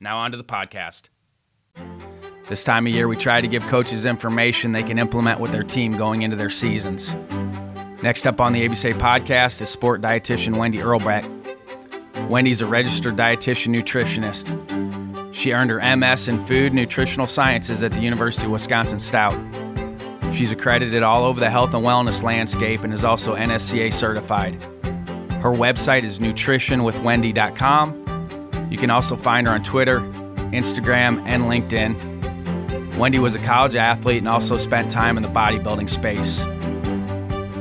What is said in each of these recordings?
Now, on to the podcast. This time of year, we try to give coaches information they can implement with their team going into their seasons. Next up on the ABC podcast is sport dietitian Wendi Irlbeck. Wendi's a registered dietitian nutritionist. She earned her MS in Food Nutritional Sciences at the University of Wisconsin Stout. She's accredited all over the health and wellness landscape and is also NSCA certified. Her website is nutritionwithwendi.com. You can also find her on Twitter, Instagram, and LinkedIn. Wendi was a college athlete and also spent time in the bodybuilding space.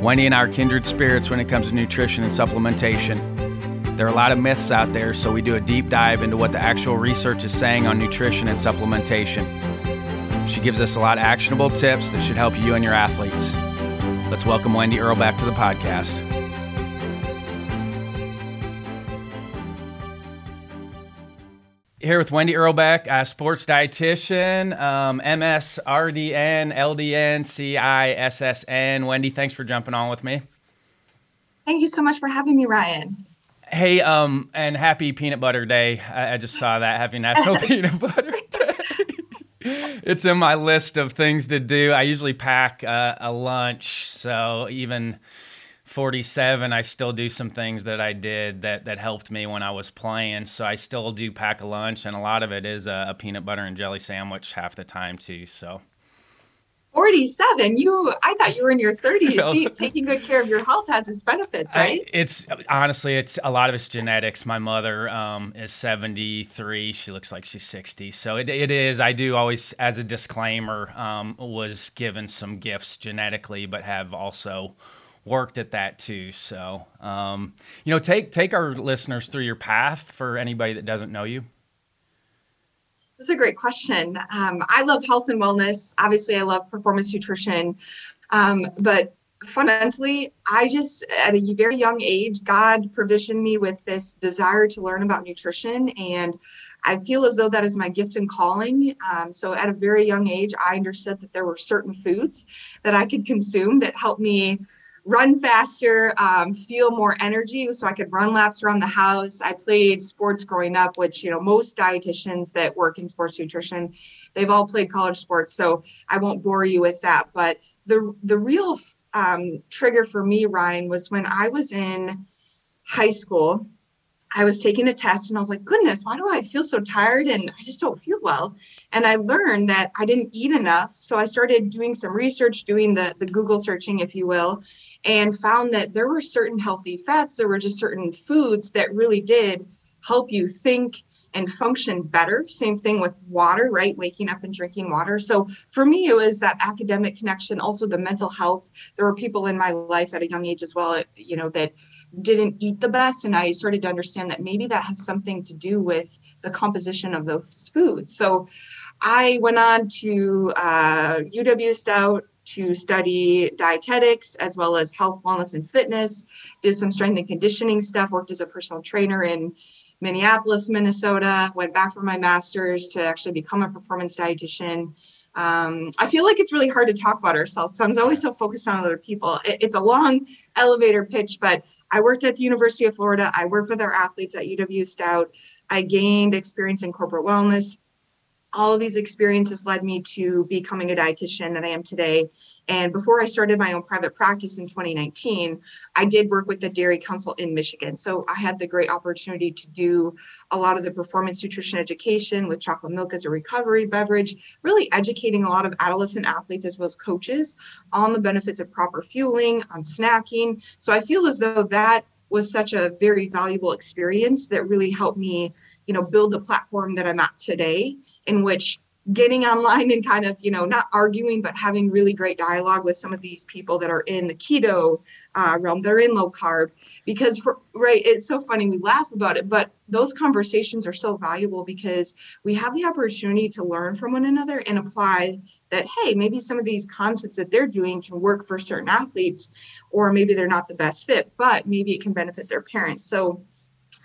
Wendi and I are kindred spirits when it comes to nutrition and supplementation. There are a lot of myths out there, so we do a deep dive into what the actual research is saying on nutrition and supplementation. She gives us a lot of actionable tips that should help you and your athletes. Let's welcome Wendi Irlbeck to the podcast. Here with Wendi Irlbeck, uh, sports dietitian, um, MS, RDN, LDN, CISSN. Wendi, thanks for jumping on with me. Thank you so much for having me, Ryan. Hey, um, and happy Peanut Butter Day. I, I just saw that. Happy National Peanut Butter Day. it's in my list of things to do. I usually pack uh, a lunch, so even 47 i still do some things that i did that that helped me when i was playing. So i still do pack a lunch and a lot of it is a, a peanut butter and jelly sandwich half the time too so. 47 you i thought you were in your 30s See, taking good care of your health has its benefits right? I, it's honestly it's a lot of it's genetics. My mother um, is 73 she looks like she's 60 so it, it is. I do always as a disclaimer um, was given some gifts genetically but have also worked at that too. So, um, you know, take take our listeners through your path for anybody that doesn't know you. This is a great question. Um, I love health and wellness. Obviously, I love performance nutrition, um, but fundamentally, I just at a very young age, God provisioned me with this desire to learn about nutrition and. I feel as though that is my gift and calling. Um, so, at a very young age, I understood that there were certain foods that I could consume that helped me run faster, um, feel more energy so I could run laps around the house. I played sports growing up, which, you know, most dietitians that work in sports nutrition, they've all played college sports. So I won't bore you with that. But the, the real um, trigger for me, Ryan, was when I was in high school. I was taking a test and I was like, goodness, why do I feel so tired and I just don't feel well? And I learned that I didn't eat enough. So I started doing some research, doing the, the Google searching, if you will and found that there were certain healthy fats, there were just certain foods that really did help you think and function better. Same thing with water, right? Waking up and drinking water. So for me, it was that academic connection, also the mental health. There were people in my life at a young age as well, you know, that didn't eat the best. And I started to understand that maybe that has something to do with the composition of those foods. So I went on to uh, UW Stout, to study dietetics as well as health, wellness, and fitness. Did some strength and conditioning stuff. Worked as a personal trainer in Minneapolis, Minnesota, went back for my master's to actually become a performance dietitian. Um, I feel like it's really hard to talk about ourselves. So I'm always so focused on other people. It, it's a long elevator pitch, but I worked at the University of Florida. I worked with our athletes at UW Stout. I gained experience in corporate wellness all of these experiences led me to becoming a dietitian that I am today. And before I started my own private practice in 2019, I did work with the Dairy Council in Michigan. So I had the great opportunity to do a lot of the performance nutrition education with chocolate milk as a recovery beverage, really educating a lot of adolescent athletes as well as coaches on the benefits of proper fueling, on snacking. So I feel as though that was such a very valuable experience that really helped me you know build the platform that i'm at today in which getting online and kind of you know not arguing but having really great dialogue with some of these people that are in the keto uh, realm they're in low carb because for, right it's so funny we laugh about it but those conversations are so valuable because we have the opportunity to learn from one another and apply that hey maybe some of these concepts that they're doing can work for certain athletes or maybe they're not the best fit but maybe it can benefit their parents. So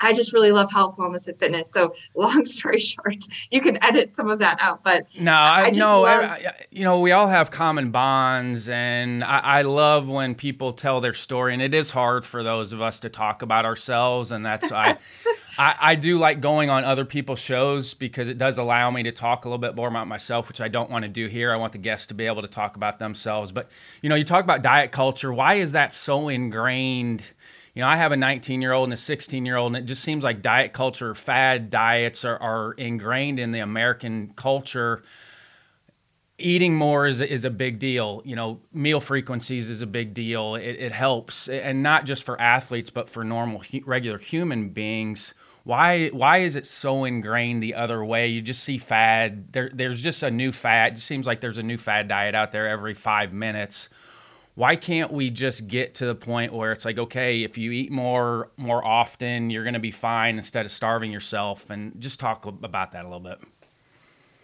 I just really love health, wellness, and fitness. So, long story short, you can edit some of that out. But no, I, I no, love- I, you know, we all have common bonds, and I, I, love when people tell their story. And it is hard for those of us to talk about ourselves, and that's I. I, I do like going on other people's shows because it does allow me to talk a little bit more about myself, which I don't want to do here. I want the guests to be able to talk about themselves. But you know, you talk about diet culture. Why is that so ingrained? You know, I have a 19 year old and a 16 year old, and it just seems like diet culture, fad diets are, are ingrained in the American culture. Eating more is, is a big deal. You know, meal frequencies is a big deal. It, it helps, and not just for athletes, but for normal, regular human beings. Why why is it so ingrained the other way? You just see fad. There, there's just a new fad. It seems like there's a new fad diet out there every five minutes why can't we just get to the point where it's like okay if you eat more more often you're going to be fine instead of starving yourself? And just talk about that a little bit.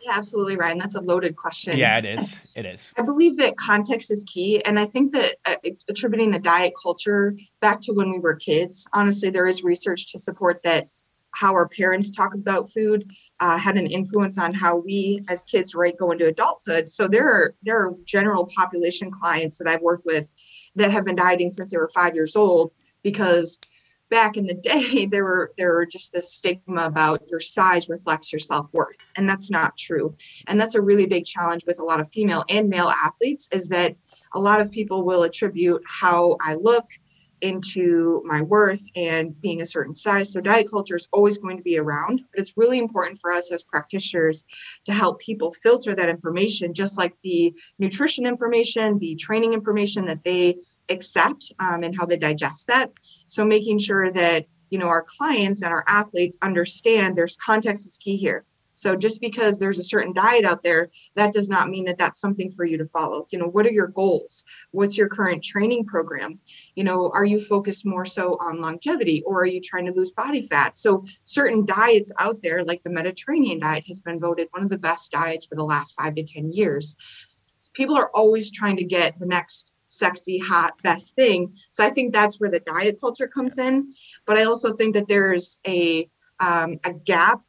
Yeah absolutely ryan. That's a loaded question. Yeah it is. It is. I believe that context is key and i think that uh, attributing the diet culture back to when we were kids honestly there is research to support that how our parents talk about food uh, had an influence on how we as kids right go into adulthood. So there are there are general population clients that i've worked with that have been dieting since they were five years old because back in the day there were there were just this stigma about your size reflects your self-worth and that's not true. And that's a really big challenge with a lot of female and male athletes is that a lot of people will attribute how i look into my worth and being a certain size. So diet culture is always going to be around, but it's really important for us as practitioners to help people filter that information, just like the nutrition information, the training information that they accept um, and how they digest that. So making sure that you know our clients and our athletes understand there's context is key here so just because there's a certain diet out there, that does not mean that that's something for you to follow. You know, what are your goals? What's your current training program? You know, are you focused more so on longevity or are you trying to lose body fat? So certain diets out there, like the Mediterranean diet, has been voted one of the best diets for the last five to 10 years. People are always trying to get the next sexy, hot, best thing. So I think that's where the diet culture comes in. But I also think that there's a um, a gap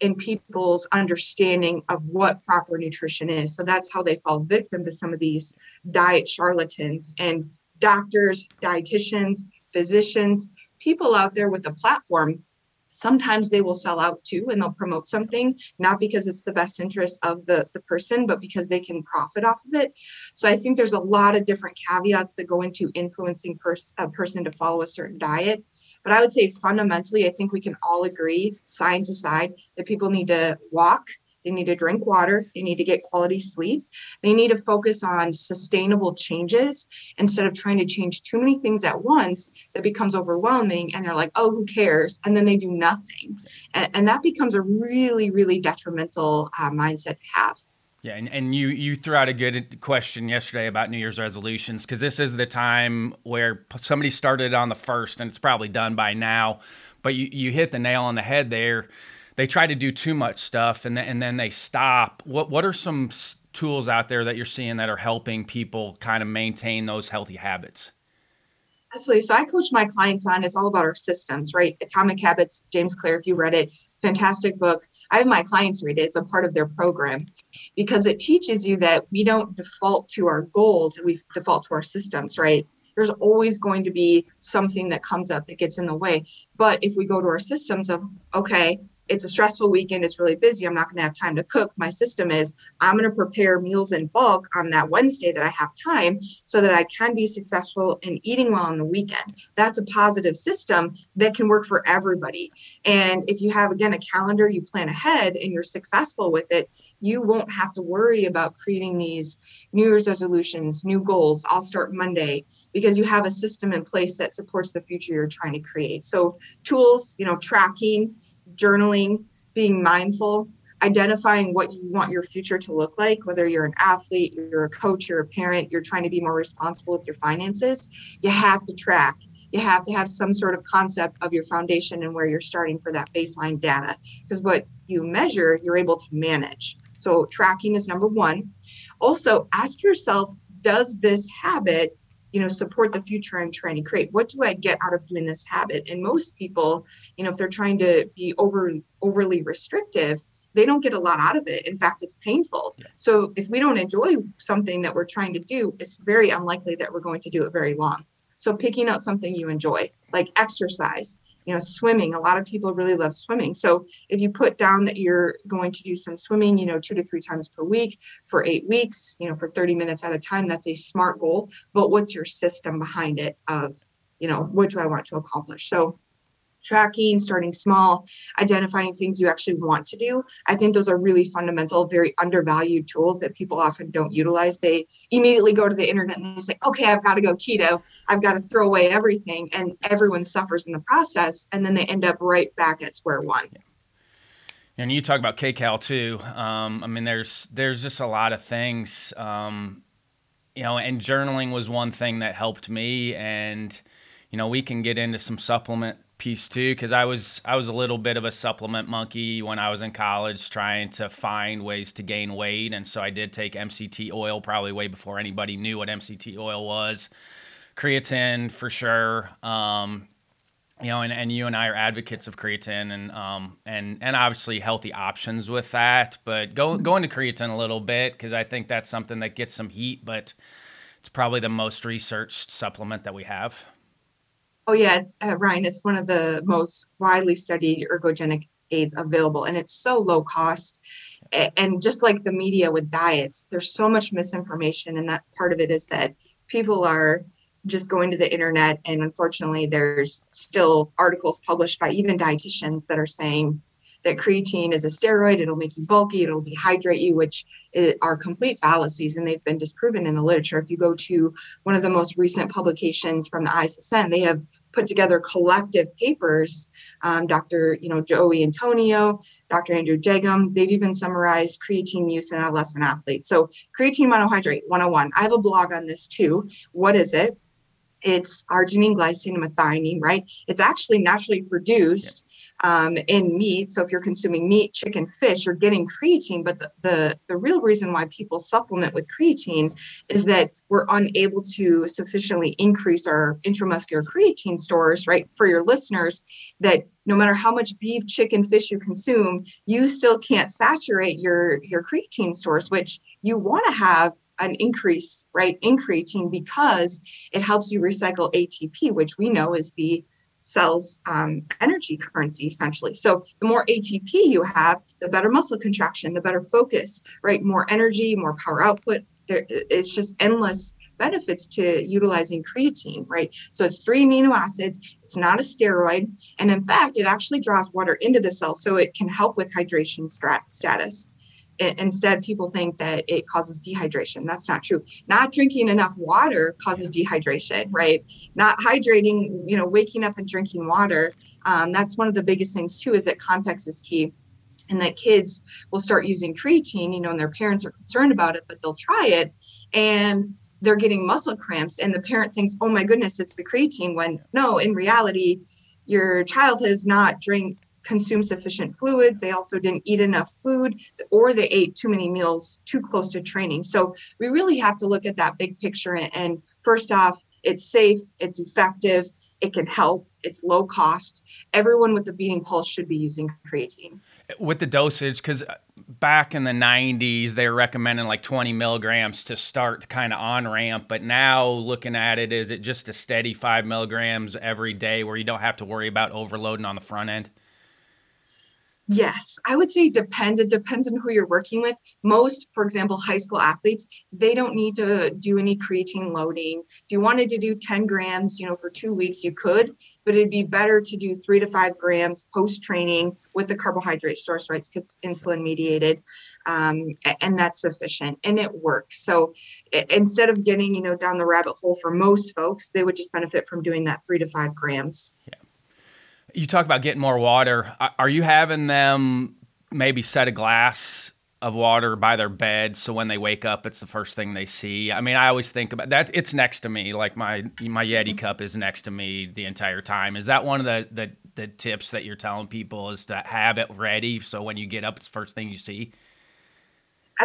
in people's understanding of what proper nutrition is. So that's how they fall victim to some of these diet charlatans and doctors, dietitians, physicians, people out there with a platform. Sometimes they will sell out too and they'll promote something, not because it's the best interest of the, the person, but because they can profit off of it. So I think there's a lot of different caveats that go into influencing pers- a person to follow a certain diet. But I would say fundamentally, I think we can all agree, science aside, that people need to walk, they need to drink water, they need to get quality sleep, they need to focus on sustainable changes instead of trying to change too many things at once that becomes overwhelming and they're like, oh, who cares? And then they do nothing. And, and that becomes a really, really detrimental uh, mindset to have. Yeah, and, and you you threw out a good question yesterday about New Year's resolutions because this is the time where somebody started on the first and it's probably done by now, but you, you hit the nail on the head there. They try to do too much stuff and then, and then they stop. What what are some tools out there that you're seeing that are helping people kind of maintain those healthy habits? Absolutely. So I coach my clients on it's all about our systems, right? Atomic Habits, James Clear, if you read it, fantastic book. I have my clients read it. It's a part of their program because it teaches you that we don't default to our goals, we default to our systems, right? There's always going to be something that comes up that gets in the way. But if we go to our systems of, okay, it's a stressful weekend, it's really busy, I'm not going to have time to cook. My system is I'm going to prepare meals in bulk on that Wednesday that I have time so that I can be successful in eating well on the weekend. That's a positive system that can work for everybody. And if you have, again, a calendar, you plan ahead and you're successful with it, you won't have to worry about creating these New Year's resolutions, new goals. I'll start Monday because you have a system in place that supports the future you're trying to create. So, tools, you know, tracking journaling, being mindful, identifying what you want your future to look like, whether you're an athlete, you're a coach, you're a parent, you're trying to be more responsible with your finances, you have to track. You have to have some sort of concept of your foundation and where you're starting for that baseline data. Because what you measure, you're able to manage. So, tracking is number one. Also, ask yourself does this habit you know support the future i'm trying to create. What do i get out of doing this habit? And most people you know if they're trying to be over overly restrictive they don't get a lot out of it. In fact it's painful. Yeah. so if we don't enjoy something that we're trying to do it's very unlikely that we're going to do it very long. So picking out something you enjoy like exercise you know swimming. A lot of people really love swimming. So if you put down that you're going to do some swimming you know two to three times per week for eight weeks you know for 30 minutes at a time that's a smart goal. But what's your system behind it of you know what do i want to accomplish? So tracking, starting small, identifying things you actually want to do. I think those are really fundamental, very undervalued tools that people often don't utilize. They immediately go to the internet and they say, okay, I've got to go keto. I've got to throw away everything. And everyone suffers in the process. And then they end up right back at square one. And you talk about KCAL too. Um, I mean, there's there's just a lot of things, um, you know, and journaling was one thing that helped me. And you know, we can get into some supplement piece too because I was I was a little bit of a supplement monkey when I was in college trying to find ways to gain weight. And so I did take MCT oil probably way before anybody knew what MCT oil was. Creatine for sure. Um, you know and, and you and I are advocates of creatine and um, and and obviously healthy options with that. But go go into creatine a little bit because I think that's something that gets some heat but it's probably the most researched supplement that we have. Oh yeah, it's, uh, Ryan. It's one of the most widely studied ergogenic aids available, and it's so low cost. And just like the media with diets, there's so much misinformation, and that's part of it. Is that people are just going to the internet, and unfortunately, there's still articles published by even dietitians that are saying that creatine is a steroid, it'll make you bulky, it'll dehydrate you, which are complete fallacies and they've been disproven in the literature. If you go to one of the most recent publications from the ISSN, they have put together collective papers. Um, Dr. You know Joey Antonio, Dr. Andrew Jagim, they've even summarized creatine use in adolescent athletes. So creatine monohydrate 101. I have a blog on this too. What is it? It's arginine, glycine, and methionine, right? It's actually naturally produced um, in meat. So if you're consuming meat, chicken, fish, you're getting creatine. But the, the, the real reason why people supplement with creatine is that we're unable to sufficiently increase our intramuscular creatine stores, right? For your listeners, that no matter how much beef, chicken, fish you consume, you still can't saturate your, your creatine stores, which you want to have an increase, right, in creatine because it helps you recycle ATP, which we know is the cell's um, energy currency essentially. So the more ATP you have, the better muscle contraction, the better focus, right? More energy, more power output. There, it's just endless benefits to utilizing creatine, right? So it's three amino acids. It's not a steroid, and in fact, it actually draws water into the cell, so it can help with hydration strat- status instead people think that it causes dehydration. That's not true. Not drinking enough water causes dehydration right? Not hydrating you know waking up and drinking water um, that's one of the biggest things too is that context is key. And that kids will start using creatine you know and their parents are concerned about it but they'll try it and they're getting muscle cramps and the parent thinks oh my goodness it's the creatine when no in reality your child has not drank consume sufficient fluids. They also didn't eat enough food, or they ate too many meals too close to training. So we really have to look at that big picture and, first off, It's safe, it's effective, it can help, it's low cost. Everyone with a beating pulse should be using creatine. With the dosage, because uh, back in the 90s, they were recommending like 20 milligrams to start kind of on ramp. But now looking at it, is it just a steady five milligrams every day where you don't have to worry about overloading on the front end? Yes, I would say it depends. It depends on who you're working with. Most, for example, high school athletes, they don't need to do any creatine loading. If you wanted to do 10 grams, you know, for two weeks, you could, but it'd be better to do three to five grams post training with the carbohydrate source, right? It's insulin mediated, um, and that's sufficient, and it works. So instead of getting, you know, down the rabbit hole for most folks, they would just benefit from doing that three to five grams. Yeah. You talk about getting more water. Are you having them maybe set a glass of water by their bed so when they wake up it's the first thing they see i mean i always think about that it's next to me like my my yeti mm-hmm. cup is next to me the entire time is that one of the the, the tips that you're telling people is to have it ready so when you get up it's the first thing you see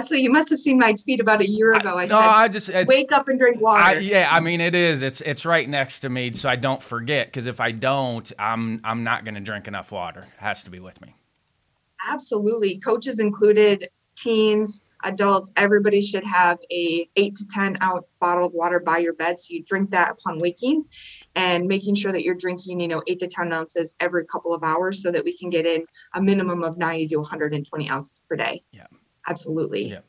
so you must have seen my tweet about a year ago. I, I no, said, I just wake up and drink water. I, yeah, I mean it is. It's it's right next to me, so I don't forget. Because if I don't, I'm I'm not going to drink enough water. It has to be with me. Absolutely, coaches included, teens, adults, everybody should have a eight to ten ounce bottle of water by your bed. So you drink that upon waking, and making sure that you're drinking, you know, eight to ten ounces every couple of hours, so that we can get in a minimum of ninety to 120 ounces per day. Yeah. Absolutely. Yeah.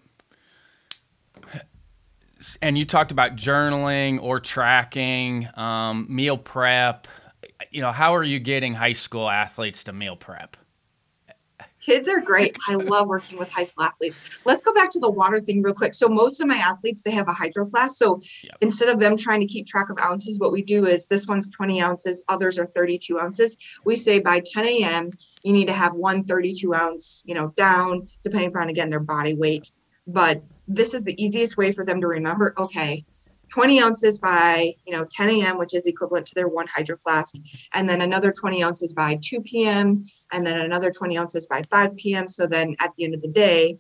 And you talked about journaling or tracking, um, meal prep. You know, how are you getting high school athletes to meal prep? Kids are great. I love working with high school athletes. Let's go back to the water thing real quick. So most of my athletes they have a hydro flask. So yep. instead of them trying to keep track of ounces, what we do is this one's 20 ounces, others are 32 ounces. We say by 10 a.m. you need to have one 32 ounce, you know, down, depending upon again their body weight. But this is the easiest way for them to remember. Okay, 20 ounces by you know 10 a.m which is equivalent to their one hydro flask and then another 20 ounces by 2 p.m and then another 20 ounces by 5 p.m so then at the end of the day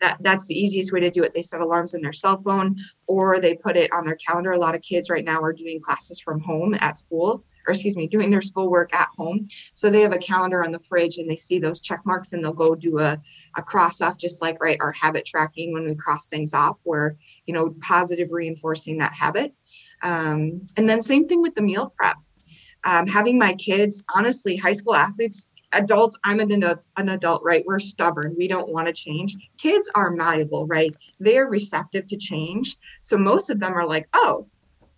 that that's the easiest way to do it. They set alarms in their cell phone or they put it on their calendar. A lot of kids right now are doing classes from home at school or excuse me, doing their schoolwork at home. So they have a calendar on the fridge and they see those check marks and they'll go do a, a cross off, just like right our habit tracking when we cross things off, where you know positive reinforcing that habit. Um, and then same thing with the meal prep. Um, having my kids, honestly, high school athletes, adults, I'm an, an adult, right? We're stubborn. We don't want to change. Kids are malleable, right? They're receptive to change. So most of them are like, oh,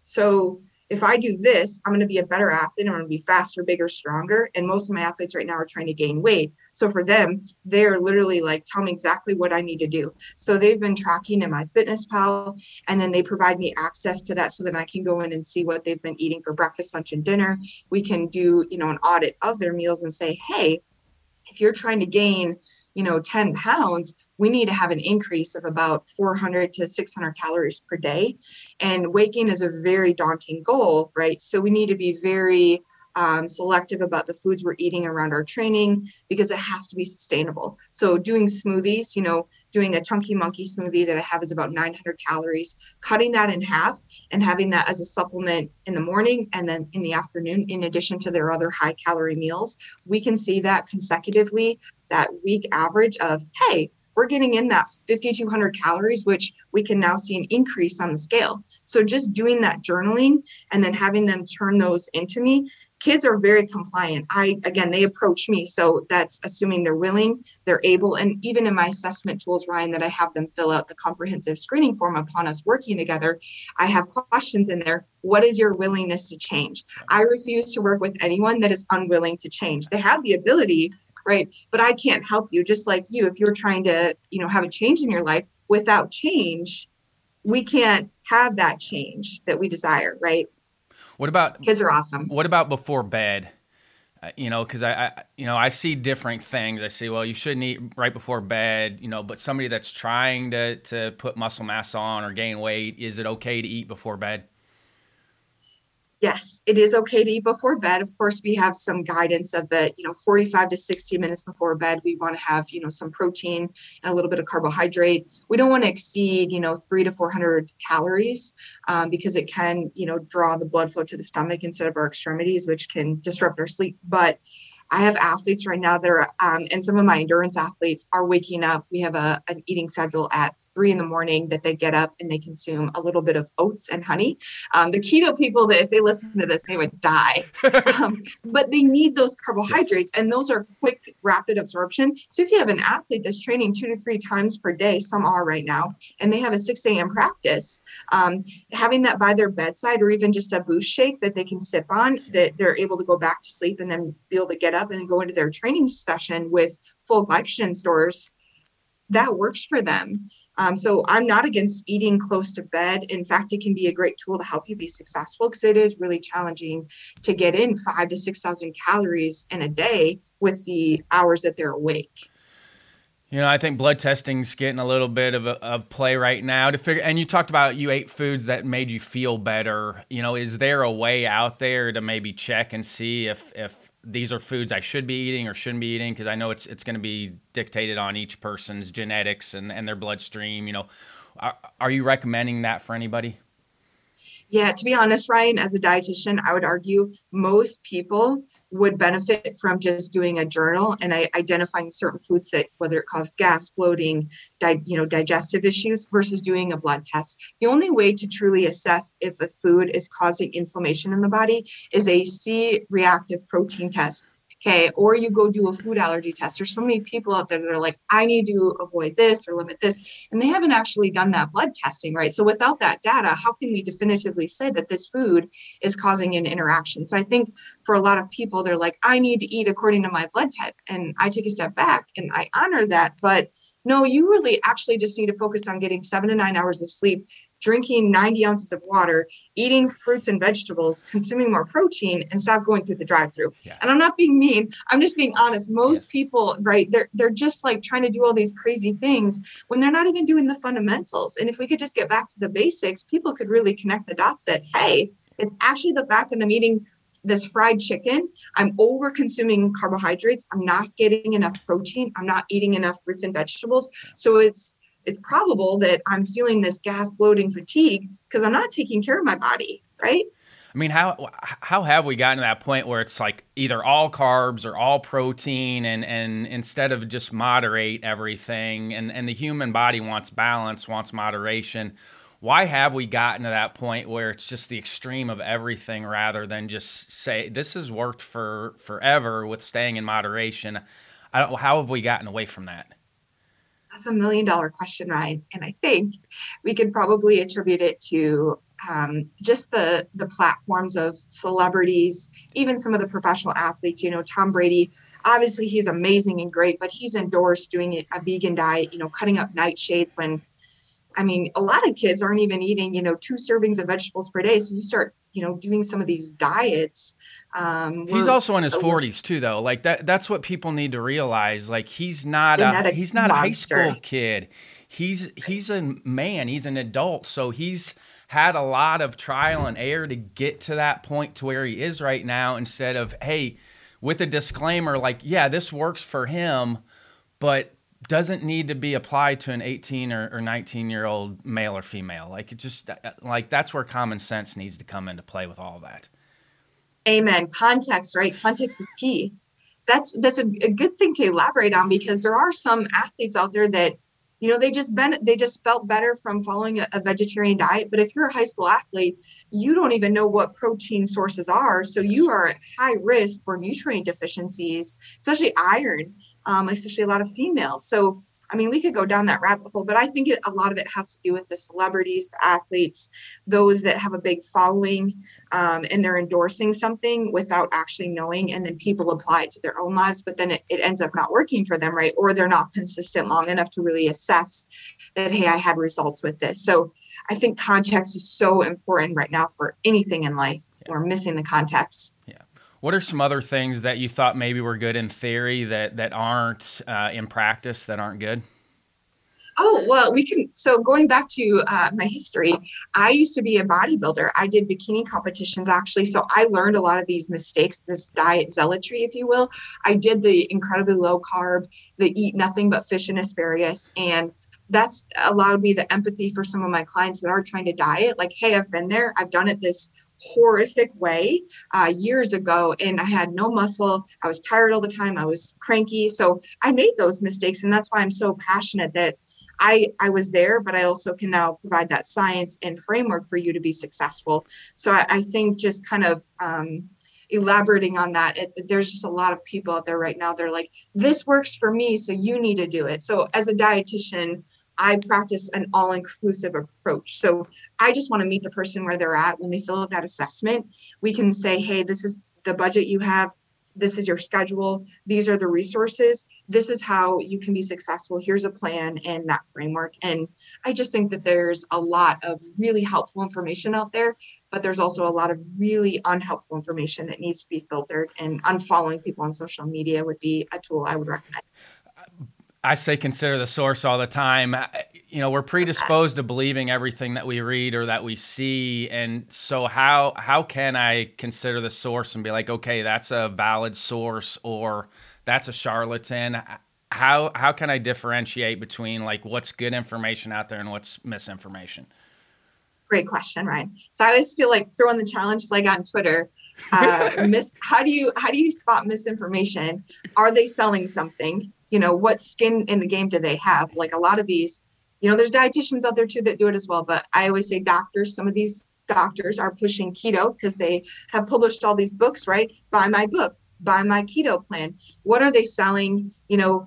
so if I do this, I'm going to be a better athlete. I'm going to be faster, bigger, stronger. And most of my athletes right now are trying to gain weight. So for them, they're literally like, tell me exactly what I need to do. So they've been tracking in MyFitnessPal, and then they provide me access to that so that I can go in and see what they've been eating for breakfast, lunch, and dinner. We can do, you know, an audit of their meals and say, hey, if you're trying to gain you know 10 pounds we need to have an increase of about 400 to 600 calories per day and weight gain is a very daunting goal right so we need to be very um, selective about the foods we're eating around our training because it has to be sustainable. So doing smoothies, you know, doing a chunky monkey smoothie that I have is about 900 calories, cutting that in half and having that as a supplement in the morning and then in the afternoon, in addition to their other high calorie meals, we can see that consecutively that week average of, hey, we're getting in that 5200 calories which we can now see an increase on the scale. So just doing that journaling and then having them turn those into me kids are very compliant. I again they approach me so that's assuming they're willing they're able and even in my assessment tools ryan that i have them fill out the comprehensive screening form upon us working together i have questions in there. What is your willingness to change? I refuse to work with anyone that is unwilling to change. They have the ability right but i can't help you just like you if you're trying to you know have a change in your life without change we can't have that change that we desire right what about kids are awesome. What about before bed? Uh, you know, because I, I, you know, I see different things. I see, well, you shouldn't eat right before bed. You know, but somebody that's trying to to put muscle mass on or gain weight, is it okay to eat before bed? Yes, it is okay to eat before bed. Of course, we have some guidance of the, you know, 45 to 60 minutes before bed. We want to have, you know, some protein and a little bit of carbohydrate. We don't want to exceed, you know, three to 400 calories um, because it can, you know, draw the blood flow to the stomach instead of our extremities, which can disrupt our sleep. But I have athletes right now that are, um, and some of my endurance athletes are waking up. We have a, an eating schedule at three in the morning that they get up and they consume a little bit of oats and honey. Um, the keto people, that if they listen to this, they would die. um, but they need those carbohydrates, and those are quick, rapid absorption. So if you have an athlete that's training two to three times per day, some are right now, and they have a 6 a.m. practice, um, having that by their bedside or even just a boost shake that they can sip on, that they're able to go back to sleep and then be able to get up and go into their training session with full glycogen stores, that works for them. Um, so I'm not against eating close to bed. In fact, it can be a great tool to help you be successful because it is really challenging to get in five to six thousand calories in a day with the hours that they're awake. You know, I think blood testing's getting a little bit of, a, of play right now to figure. And you talked about you ate foods that made you feel better. You know, is there a way out there to maybe check and see if if these are foods I should be eating or shouldn't be eating because I know it's it's going to be dictated on each person's genetics and, and their bloodstream. You know, are, are you recommending that for anybody? Yeah, to be honest, Ryan, as a dietitian, I would argue most people would benefit from just doing a journal and identifying certain foods that whether it causes gas, bloating, di- you know, digestive issues versus doing a blood test. The only way to truly assess if a food is causing inflammation in the body is a C-reactive protein test Okay. Or you go do a food allergy test. There's so many people out there that are like, I need to avoid this or limit this. And they haven't actually done that blood testing, right? So without that data, how can we definitively say that this food is causing an interaction? So I think for a lot of people, they're like, I need to eat according to my blood type. And I take a step back and I honor that. But no, you really actually just need to focus on getting seven to nine hours of sleep drinking 90 ounces of water, eating fruits and vegetables, consuming more protein, and stop going through the drive-through. Yeah. And I'm not being mean. I'm just being honest. Most yes. people, right, they're they're just like trying to do all these crazy things when they're not even doing the fundamentals. And if we could just get back to the basics, people could really connect the dots that, hey, it's actually the fact that I'm eating this fried chicken, I'm over consuming carbohydrates. I'm not getting enough protein. I'm not eating enough fruits and vegetables. So it's it's probable that I'm feeling this gas bloating fatigue because I'm not taking care of my body, right? I mean, how how have we gotten to that point where it's like either all carbs or all protein, and and instead of just moderate everything, and and the human body wants balance, wants moderation. Why have we gotten to that point where it's just the extreme of everything rather than just say this has worked for forever with staying in moderation? I don't, how have we gotten away from that? That's a million dollar question, Ryan. And I think we could probably attribute it to um, just the the platforms of celebrities, even some of the professional athletes. You know, Tom Brady. Obviously, he's amazing and great, but he's endorsed doing a vegan diet. You know, cutting up nightshades when I mean, a lot of kids aren't even eating, you know, two servings of vegetables per day. So you start, you know, doing some of these diets. Um, he's also in his forties too, though. Like that—that's what people need to realize. Like he's not a he's not monster. a high school kid. He's he's a man. He's an adult. So he's had a lot of trial and error to get to that point to where he is right now. Instead of hey, with a disclaimer like, yeah, this works for him, but doesn't need to be applied to an 18 or, or 19 year old male or female. Like it just uh, like that's where common sense needs to come into play with all that. Amen. Context, right? Context is key. That's that's a, a good thing to elaborate on because there are some athletes out there that you know they just been they just felt better from following a, a, vegetarian diet but if you're a high school athlete you don't even know what protein sources are so you are at high risk for nutrient deficiencies especially iron um, especially a lot of females. So, I mean, we could go down that rabbit hole, but I think it, a lot of it has to do with the celebrities, the athletes, those that have a big following, um, and they're endorsing something without actually knowing, and then people apply it to their own lives, but then it, it ends up not working for them, right? Or they're not consistent long enough to really assess that, hey, I had results with this. So, I think context is so important right now for anything in life. We're missing the context. What are some other things that you thought maybe were good in theory that that aren't uh, in practice that aren't good? Oh, well, we can. So, going back to uh, my history, I used to be a bodybuilder. I did bikini competitions actually. So, I learned a lot of these mistakes, this diet zealotry, if you will. I did the incredibly low carb, the eat nothing but fish and asparagus. And that's allowed me the empathy for some of my clients that are trying to diet. Like, hey, I've been there, I've done it this horrific way uh, years ago and i had no muscle i was tired all the time i was cranky so i made those mistakes and that's why i'm so passionate that I, I was there, but I also can now provide that science and framework for you to be successful. So I, I think just kind of um, elaborating on that, it, there's just a lot of people out there right now. They're like, this works for me, so you need to do it. So as a dietitian, I practice an all inclusive approach. So I just want to meet the person where they're at. When they fill out that assessment. We can say, hey, this is the budget you have. This is your schedule. These are the resources. This is how you can be successful. Here's a plan and that framework. And i just think that there's a lot of really helpful information out there but there's also a lot of really unhelpful information that needs to be filtered and unfollowing people on social media would be a tool i would recommend I say consider the source all the time. You know, we're predisposed to believing everything that we read or that we see, and so how how can I consider the source and be like, okay, that's a valid source or that's a charlatan? How how can I differentiate between like what's good information out there and what's misinformation? Great question, Ryan. So I always feel like throwing the challenge flag on Twitter. Uh, mis- how do you how do you spot misinformation? Are they selling something? You know what skin in the game do they have? Like a lot of these you know there's dietitians out there too that do it as well but i always say doctors some of these doctors are pushing keto because they have published all these books right? Buy my book buy my keto plan. What are they selling? You know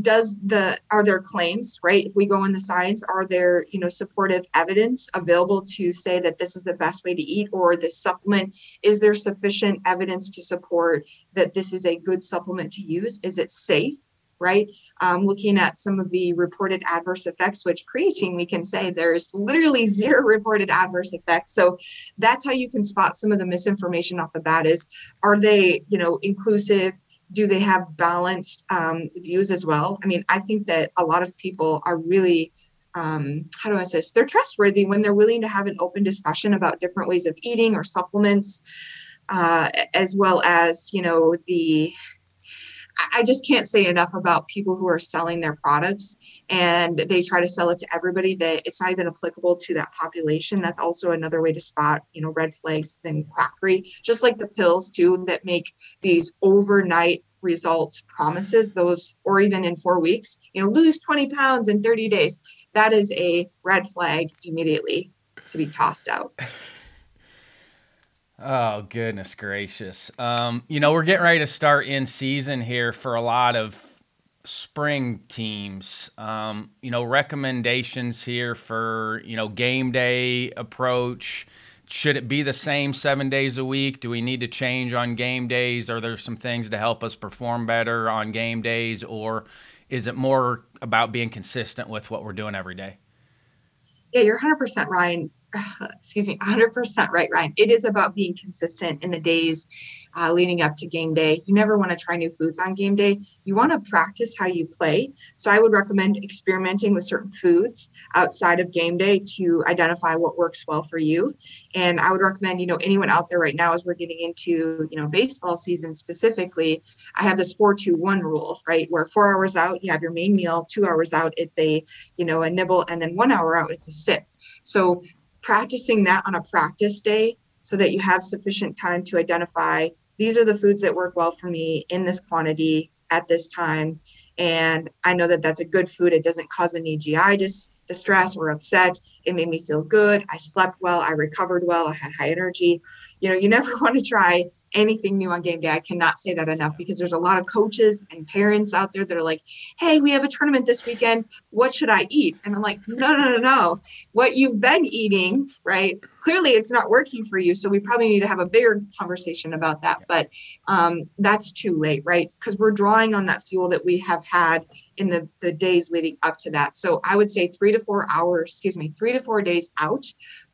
does the are there claims right? If we go in the science are there you know supportive evidence available to say that this is the best way to eat or this supplement? Is there sufficient evidence to support that this is a good supplement to use? Is it safe right? Um, looking at some of the reported adverse effects, which creatine, we can say there's literally zero reported adverse effects. So that's how you can spot some of the misinformation off the bat is, are they, you know, inclusive? Do they have balanced um, views as well? I mean, I think that a lot of people are really, um, how do I say this? They're trustworthy when they're willing to have an open discussion about different ways of eating or supplements, uh, as well as, you know, the I just can't say enough about people who are selling their products and they try to sell it to everybody that it's not even applicable to that population. That's also another way to spot, you know, red flags and quackery, just like the pills too that make these overnight results promises, those or even in four weeks, you know, lose 20 pounds in 30 days. That is a red flag immediately to be tossed out. Oh goodness gracious! Um, you know we're getting ready to start in season here for a lot of spring teams. Um, you know recommendations here for you know game day approach. Should it be the same seven days a week? Do we need to change on game days? Are there some things to help us perform better on game days, or is it more about being consistent with what we're doing every day? Yeah, you're 100% Ryan. excuse me, 100% right, Ryan. It is about being consistent in the days uh, leading up to game day. You never want to try new foods on game day. You want to practice how you play. So I would recommend experimenting with certain foods outside of game day to identify what works well for you. And I would recommend, you know, anyone out there right now as we're getting into, you know, baseball season specifically, I have this four two one rule, right? Where four hours out, you have your main meal, two hours out, it's a, you know, a nibble, and then one hour out, it's a sip. So practicing that on a practice day so that you have sufficient time to identify these are the foods that work well for me in this quantity at this time. And i know that that's a good food. It doesn't cause any gi dis- distress or upset. It made me feel good. I slept well. I recovered well. I had high energy you know you never want to try anything new on game day. I cannot say that enough because there's a lot of coaches and parents out there that are like hey we have a tournament this weekend. What should i eat? And i'm like no no no no. What you've been eating right clearly it's not working for you so we probably need to have a bigger conversation about that. But um, that's too late right? Because we're drawing on that fuel that we have had in the, the days leading up to that. So i would say three to four hours excuse me three to four days out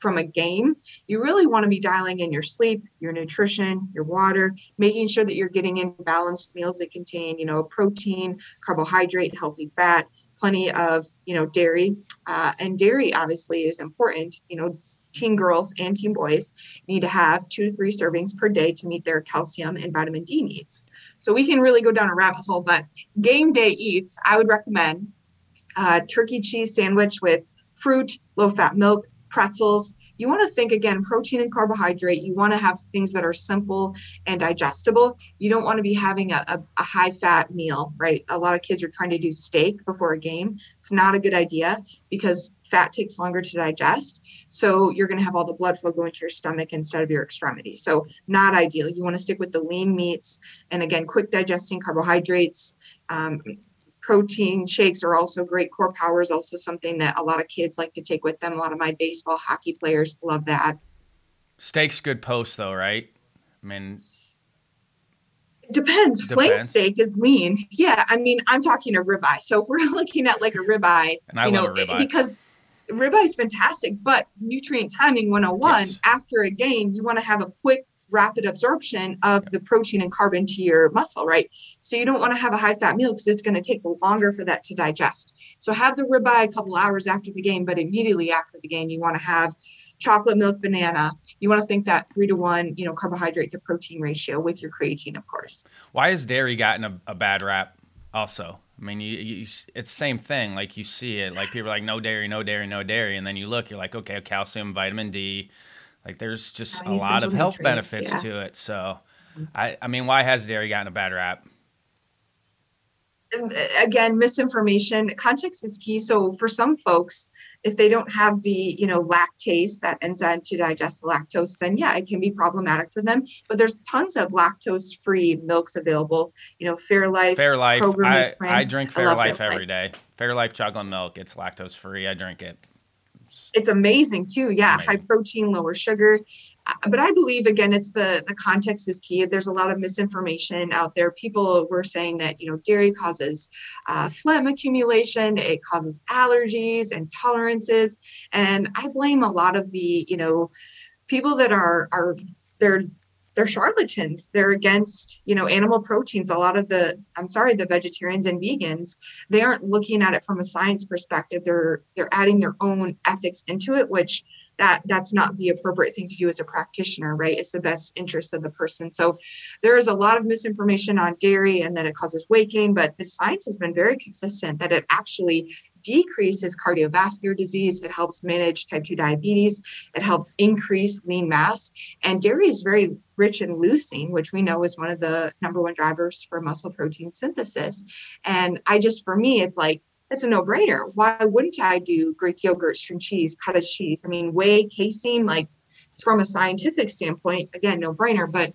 from a game you really want to be dialing in your sleep your nutrition your water making sure that you're getting in balanced meals that contain you know protein carbohydrate healthy fat plenty of you know dairy, uh, and dairy obviously is important. You know, teen girls and teen boys need to have two to three servings per day to meet their calcium and vitamin D needs. So we can really go down a rabbit hole, but game day eats, I would recommend uh, turkey cheese sandwich with fruit, low fat milk, pretzels. You want to think again protein and carbohydrate. You want to have things that are simple and digestible. You don't want to be having a, a, a high fat meal, right? A lot of kids are trying to do steak before a game. It's not a good idea because fat takes longer to digest. So you're going to have all the blood flow go into your stomach instead of your extremities. So not ideal. You want to stick with the lean meats and again, quick digesting carbohydrates. Um, protein shakes are also great. Core Power is also something that a lot of kids like to take with them. A lot of my baseball, hockey players love that. Steak's good post though, right? I mean, depends. depends. Flank steak is lean. Yeah, I mean, I'm talking a ribeye. So we're looking at like a ribeye, and I you know, ribeye. because ribeye is fantastic. But nutrient timing 101. Yes. After a game, you want to have a quick rapid absorption of the protein and carbon to your muscle, right? So you don't want to have a high fat meal because it's going to take longer for that to digest. So have the ribeye a couple hours after the game, but immediately after the game, you want to have chocolate milk banana. You want to think that three to one, you know, carbohydrate to protein ratio with your creatine, of course. Why has dairy gotten a, a bad rap also? I mean, you, you, it's same thing. Like you see it, like people are like, no dairy, no dairy, no dairy, and then you look, you're like, okay, calcium, vitamin D, like there's just a lot of health benefits yeah. to it. So, I, I mean, why has dairy gotten a bad rap? Um, again, misinformation. Context is key. So for some folks, if they don't have the you know lactase that enzyme to digest the lactose then yeah it can be problematic for them but there's tons of lactose free milks available you know fairlife fairlife I, I drink fairlife every day fairlife chocolate milk it's lactose free i drink it it's amazing too. Yeah, amazing. high protein, lower sugar. Uh, but I believe again, it's the the context is key. There's a lot of misinformation out there. People were saying that you know dairy causes uh, phlegm accumulation, it causes allergies, intolerances, and I blame a lot of the you know people that are are they're they're charlatans. They're against you know animal proteins. A lot of the i'm sorry the vegetarians and vegans they aren't looking at it from a science perspective. They're they're adding their own ethics into it which that that's not the appropriate thing to do as a practitioner right? It's the best interest of the person. So there is a lot of misinformation on dairy and that it causes weight gain but the science has been very consistent that it actually decreases cardiovascular disease. It helps manage type 2 diabetes. It helps increase lean mass. And dairy is very rich in leucine, which we know is one of the number one drivers for muscle protein synthesis. And I just, for me, it's like, it's a no-brainer. Why wouldn't I do Greek yogurt, string cheese, cottage cheese? I mean, whey, casein, like from a scientific standpoint, again, no-brainer. But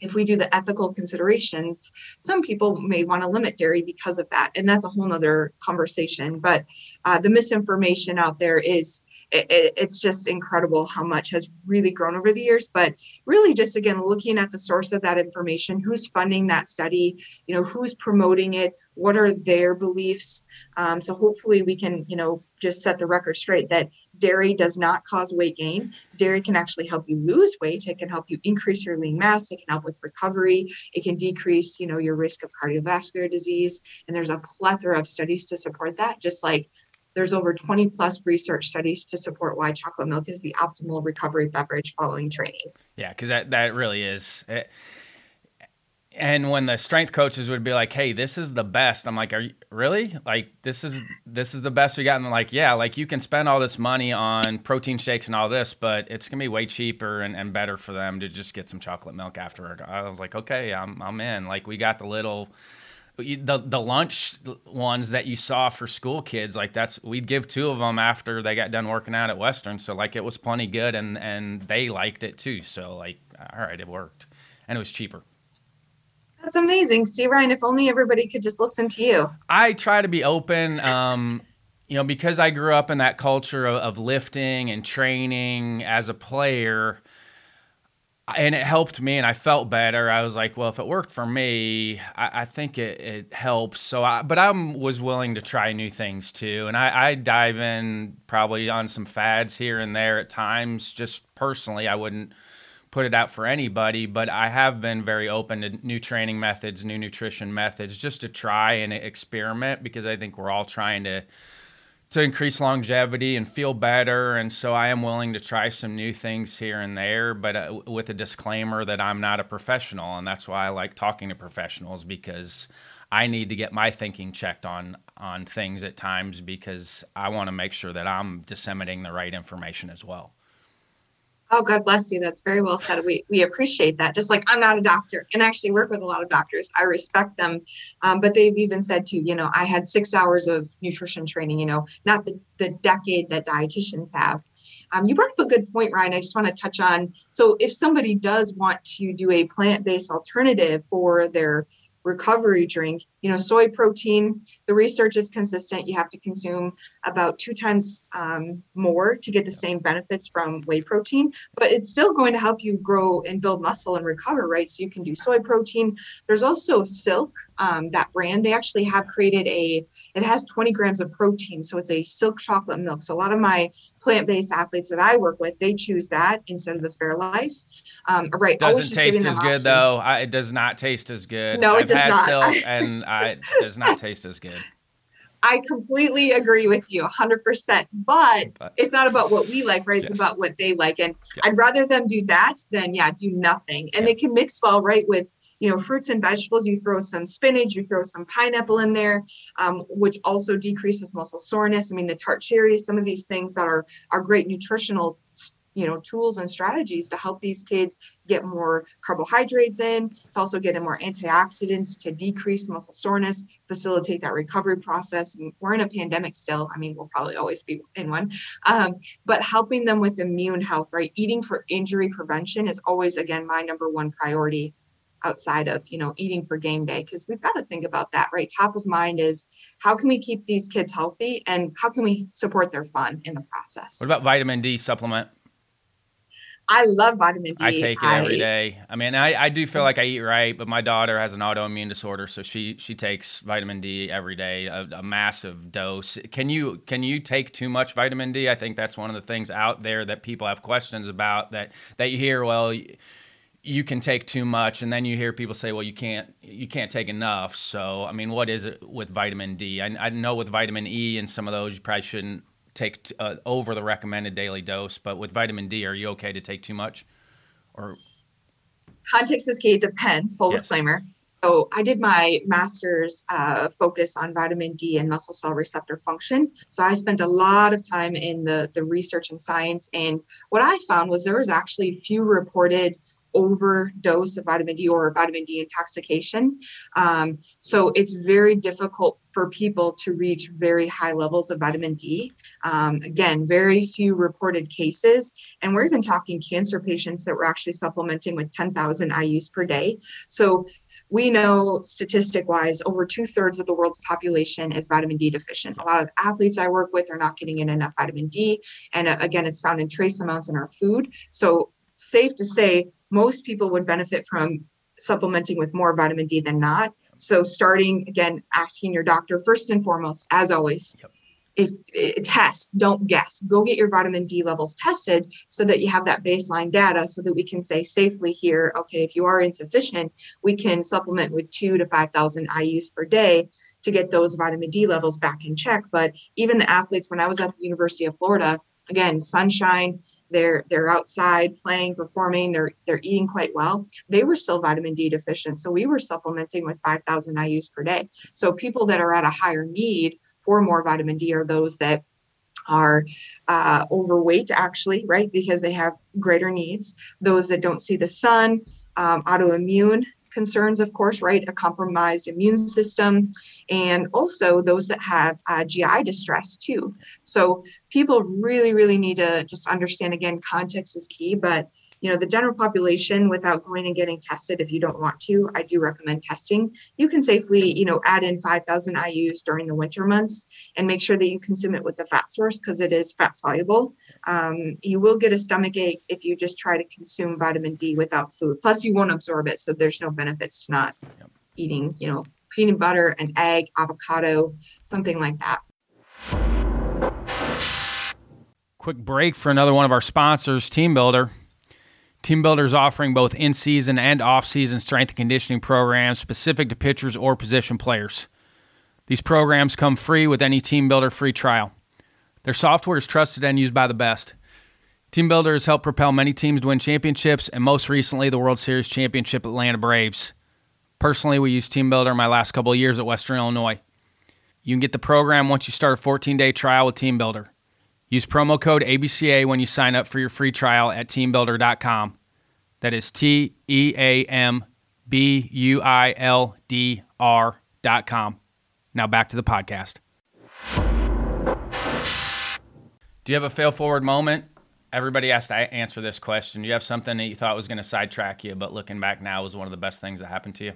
if we do the ethical considerations, some people may want to limit dairy because of that. And that's a whole nother conversation. But uh, the misinformation out there is it, it's just incredible how much has really grown over the years but really just again looking at the source of that information who's funding that study you know who's promoting it what are their beliefs um, so hopefully we can you know just set the record straight that dairy does not cause weight gain dairy can actually help you lose weight it can help you increase your lean mass it can help with recovery it can decrease you know your risk of cardiovascular disease and there's a plethora of studies to support that just like there's over 20 plus research studies to support why chocolate milk is the optimal recovery beverage following training. Yeah, because that, that really is. It, and when the strength coaches would be like, "Hey, this is the best," I'm like, "Are you really? Like, this is this is the best we got?" And like, "Yeah, like you can spend all this money on protein shakes and all this, but it's gonna be way cheaper and, and better for them to just get some chocolate milk after." I was like, "Okay, I'm I'm in." Like, we got the little the the lunch ones that you saw for school kids like that's we'd give two of them after they got done working out at western so like it was plenty good and and they liked it too so like all right it worked and it was cheaper that's amazing see ryan if only everybody could just listen to you i try to be open um you know because i grew up in that culture of, of lifting and training as a player and it helped me and I felt better. I was like, well, if it worked for me, I, I think it, it helps. So, I, but I was willing to try new things too. And I, I dive in probably on some fads here and there at times. Just personally, I wouldn't put it out for anybody, but I have been very open to new training methods, new nutrition methods, just to try and experiment because I think we're all trying to to increase longevity and feel better. And so I am willing to try some new things here and there, but uh, with a disclaimer that I'm not a professional, and that's why I like talking to professionals because I need to get my thinking checked on on things at times because I want to make sure that I'm disseminating the right information as well. Oh, God bless you. That's very well said. We we appreciate that. Just like I'm not a doctor and I actually work with a lot of doctors. I respect them. Um, but they've even said to, you know, I had six hours of nutrition training, you know, not the, the decade that dietitians have. Um, you brought up a good point, Ryan. I just want to touch on. So, if somebody does want to do a plant based alternative for their recovery drink. You know, soy protein, the research is consistent. You have to consume about two times um, more to get the same benefits from whey protein, but it's still going to help you grow and build muscle and recover, right? So you can do soy protein. There's also Silk, um, that brand. They actually have created a, it has 20 grams of protein. So it's a silk chocolate milk. So a lot of my plant-based athletes that I work with, they choose that instead of the Fairlife. Um, right. Doesn't taste as good though. I, it does not taste as good. No, it I've does not. Silk and I, it does not taste as good. I completely agree with you 100%. But, but it's not about what we like, right? It's yes. about what they like. And yeah. I'd rather them do that than, yeah, do nothing. And yeah. they can mix well, right, with you know fruits and vegetables you throw some spinach you throw some pineapple in there um, which also decreases muscle soreness. I mean the tart cherries some of these things that are are great nutritional you know tools and strategies to help these kids get more carbohydrates in to also get in more antioxidants to decrease muscle soreness facilitate that recovery process. And we're in a pandemic still. I mean we'll probably always be in one. Um, but helping them with immune health right? Eating for injury prevention is always again my number one priority outside of you know eating for game day because we've got to think about that right top of mind is how can we keep these kids healthy and how can we support their fun in the process what about vitamin d supplement I love vitamin D. I take it I, every day. I mean, I, I do feel like I eat right, but my daughter has an autoimmune disorder, so she she takes vitamin D every day, a, a, massive dose. Can you can you take too much vitamin D? I think that's one of the things out there that people have questions about. That that you hear, well you can take too much and then you hear people say well you can't you can't take enough. So i mean what is it with vitamin d? I, I know with vitamin e and some of those you probably shouldn't take uh, over the recommended daily dose but with vitamin d are you okay to take too much? Or context is key depends full yes. disclaimer. So i did my master's uh, focus on vitamin d and muscle cell receptor function. So i spent a lot of time in the, the research and science and what i found was there was actually few reported overdose of vitamin D or vitamin D intoxication. Um, so it's very difficult for people to reach very high levels of vitamin D. Um, again, very few reported cases. And we're even talking cancer patients that were actually supplementing with 10,000 IUs per day. So we know statistic wise over two thirds of the world's population is vitamin D deficient. A lot of athletes I work with are not getting in enough vitamin D. And uh, again, it's found in trace amounts in our food. So, safe to say, most people would benefit from supplementing with more vitamin D than not. So, starting again, asking your doctor first and foremost, as always, yep. if, if eh, test, don't guess. Go get your vitamin D levels tested so that you have that baseline data, so that we can say safely here, okay, if you are insufficient, we can supplement with two to five thousand IU's per day to get those vitamin D levels back in check. But even the athletes, when I was at the University of Florida, again, sunshine they're they're outside playing performing they're they're eating quite well. They were still vitamin d deficient so we were supplementing with 5000 ius per day. So people that are at a higher need for more vitamin d are those that are uh, overweight actually right because they have greater needs. Those that don't see the sun um, autoimmune concerns, of course, right? A compromised immune system, and also those that have uh, GI distress too. So people really, really need to just understand again, context is key, but you know the general population without going and getting tested if you don't want to i do recommend testing. You can safely you know add in 5000 ius during the winter months and make sure that you consume it with the fat source because it is fat soluble. Um, you will get a stomach ache if you just try to consume vitamin d without food. Plus you won't absorb it so there's no benefits to not yep. eating you know peanut butter an egg avocado something like that. Quick break for another one of our sponsors TeamBuildr is offering both in season and off season strength and conditioning programs specific to pitchers or position players. These programs come free with any TeamBuildr free trial. Their software is trusted and used by the best. TeamBuildr has helped propel many teams to win championships and most recently the World Series championship Atlanta Braves. Personally, we used TeamBuildr my last couple of years at Western Illinois. You can get the program once you start a 14 day trial with TeamBuildr. Use promo code ABCA when you sign up for your free trial at teambuildr.com. That is T E A M B U I L D R.com. Now back to the podcast. Do you have a fail forward moment? Everybody has to answer this question. Do you have something that you thought was going to sidetrack you, but looking back now was one of the best things that happened to you?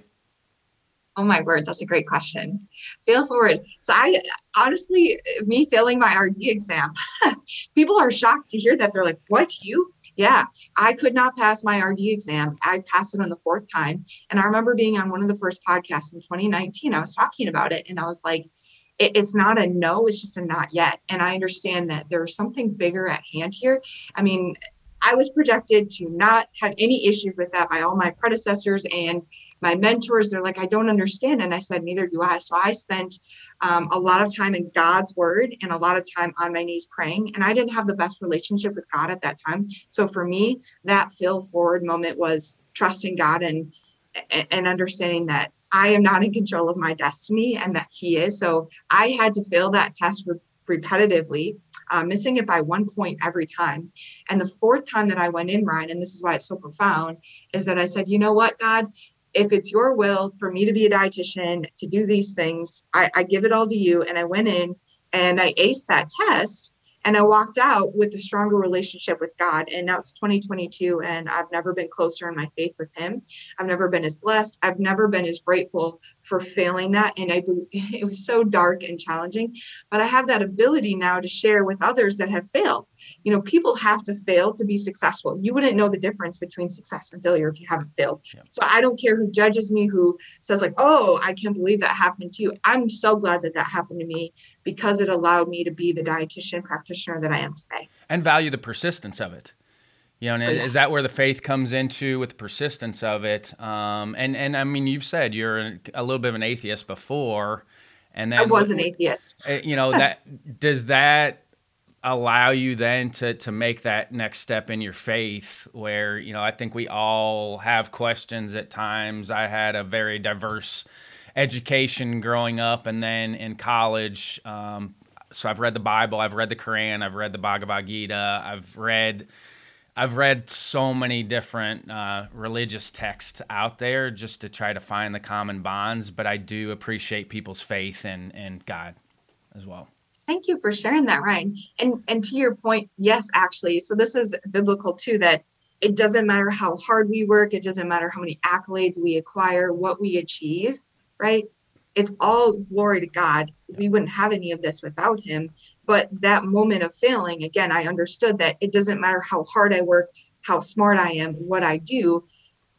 Oh my word, that's a great question. Fail forward. So I honestly, me failing my RD exam, people are shocked to hear that. They're like, "What you?" Yeah, I could not pass my RD exam. I passed it on the fourth time, and I remember being on one of the first podcasts in 2019. I was talking about it, and I was like, it, "It's not a no; it's just a not yet." And I understand that there's something bigger at hand here. I mean, I was projected to not have any issues with that by all my predecessors and my mentors. They're like, I don't understand. And I said, neither do I. So I spent um, a lot of time in God's word and a lot of time on my knees praying. And I didn't have the best relationship with God at that time. So for me, that fail forward moment was trusting God and and understanding that I am not in control of my destiny and that He is. So I had to fail that test repetitively uh, missing it by one point every time. And the fourth time that I went in, Ryan, and this is why it's so profound, is that I said, you know what, God, if it's your will for me to be a dietitian, to do these things, I, I give it all to you. And I went in and I aced that test. And I walked out with a stronger relationship with God. And now it's 2022, and I've never been closer in my faith with Him. I've never been as blessed. I've never been as grateful for failing that. And I it was so dark and challenging, but I have that ability now to share with others that have failed. You know, people have to fail to be successful. You wouldn't know the difference between success and failure if you haven't failed. Yeah. So I don't care who judges me, who says, like, oh, I can't believe that happened to you. I'm so glad that that happened to me because it allowed me to be the dietitian practitioner that I am today. And value the persistence of it. You know, and oh, yeah. is that where the faith comes into with the persistence of it? Um, and and I mean, you've said you're a, a little bit of an atheist before, and then I was an atheist. Eh, you know that does that allow you then to to make that next step in your faith where you know I think we all have questions at times. I had a very diverse education growing up, and then in college. Um, so I've read the Bible, I've read the Quran, I've read the Bhagavad Gita, I've read. I've read so many different uh, religious texts out there just to try to find the common bonds, but I do appreciate people's faith in, in God as well. Thank you for sharing that, Ryan. And and to your point, yes, actually. So this is biblical too that it doesn't matter how hard we work, it doesn't matter how many accolades we acquire, what we achieve right? It's all glory to God. We wouldn't have any of this without him. But that moment of failing, again, I understood that it doesn't matter how hard I work, how smart I am, what I do.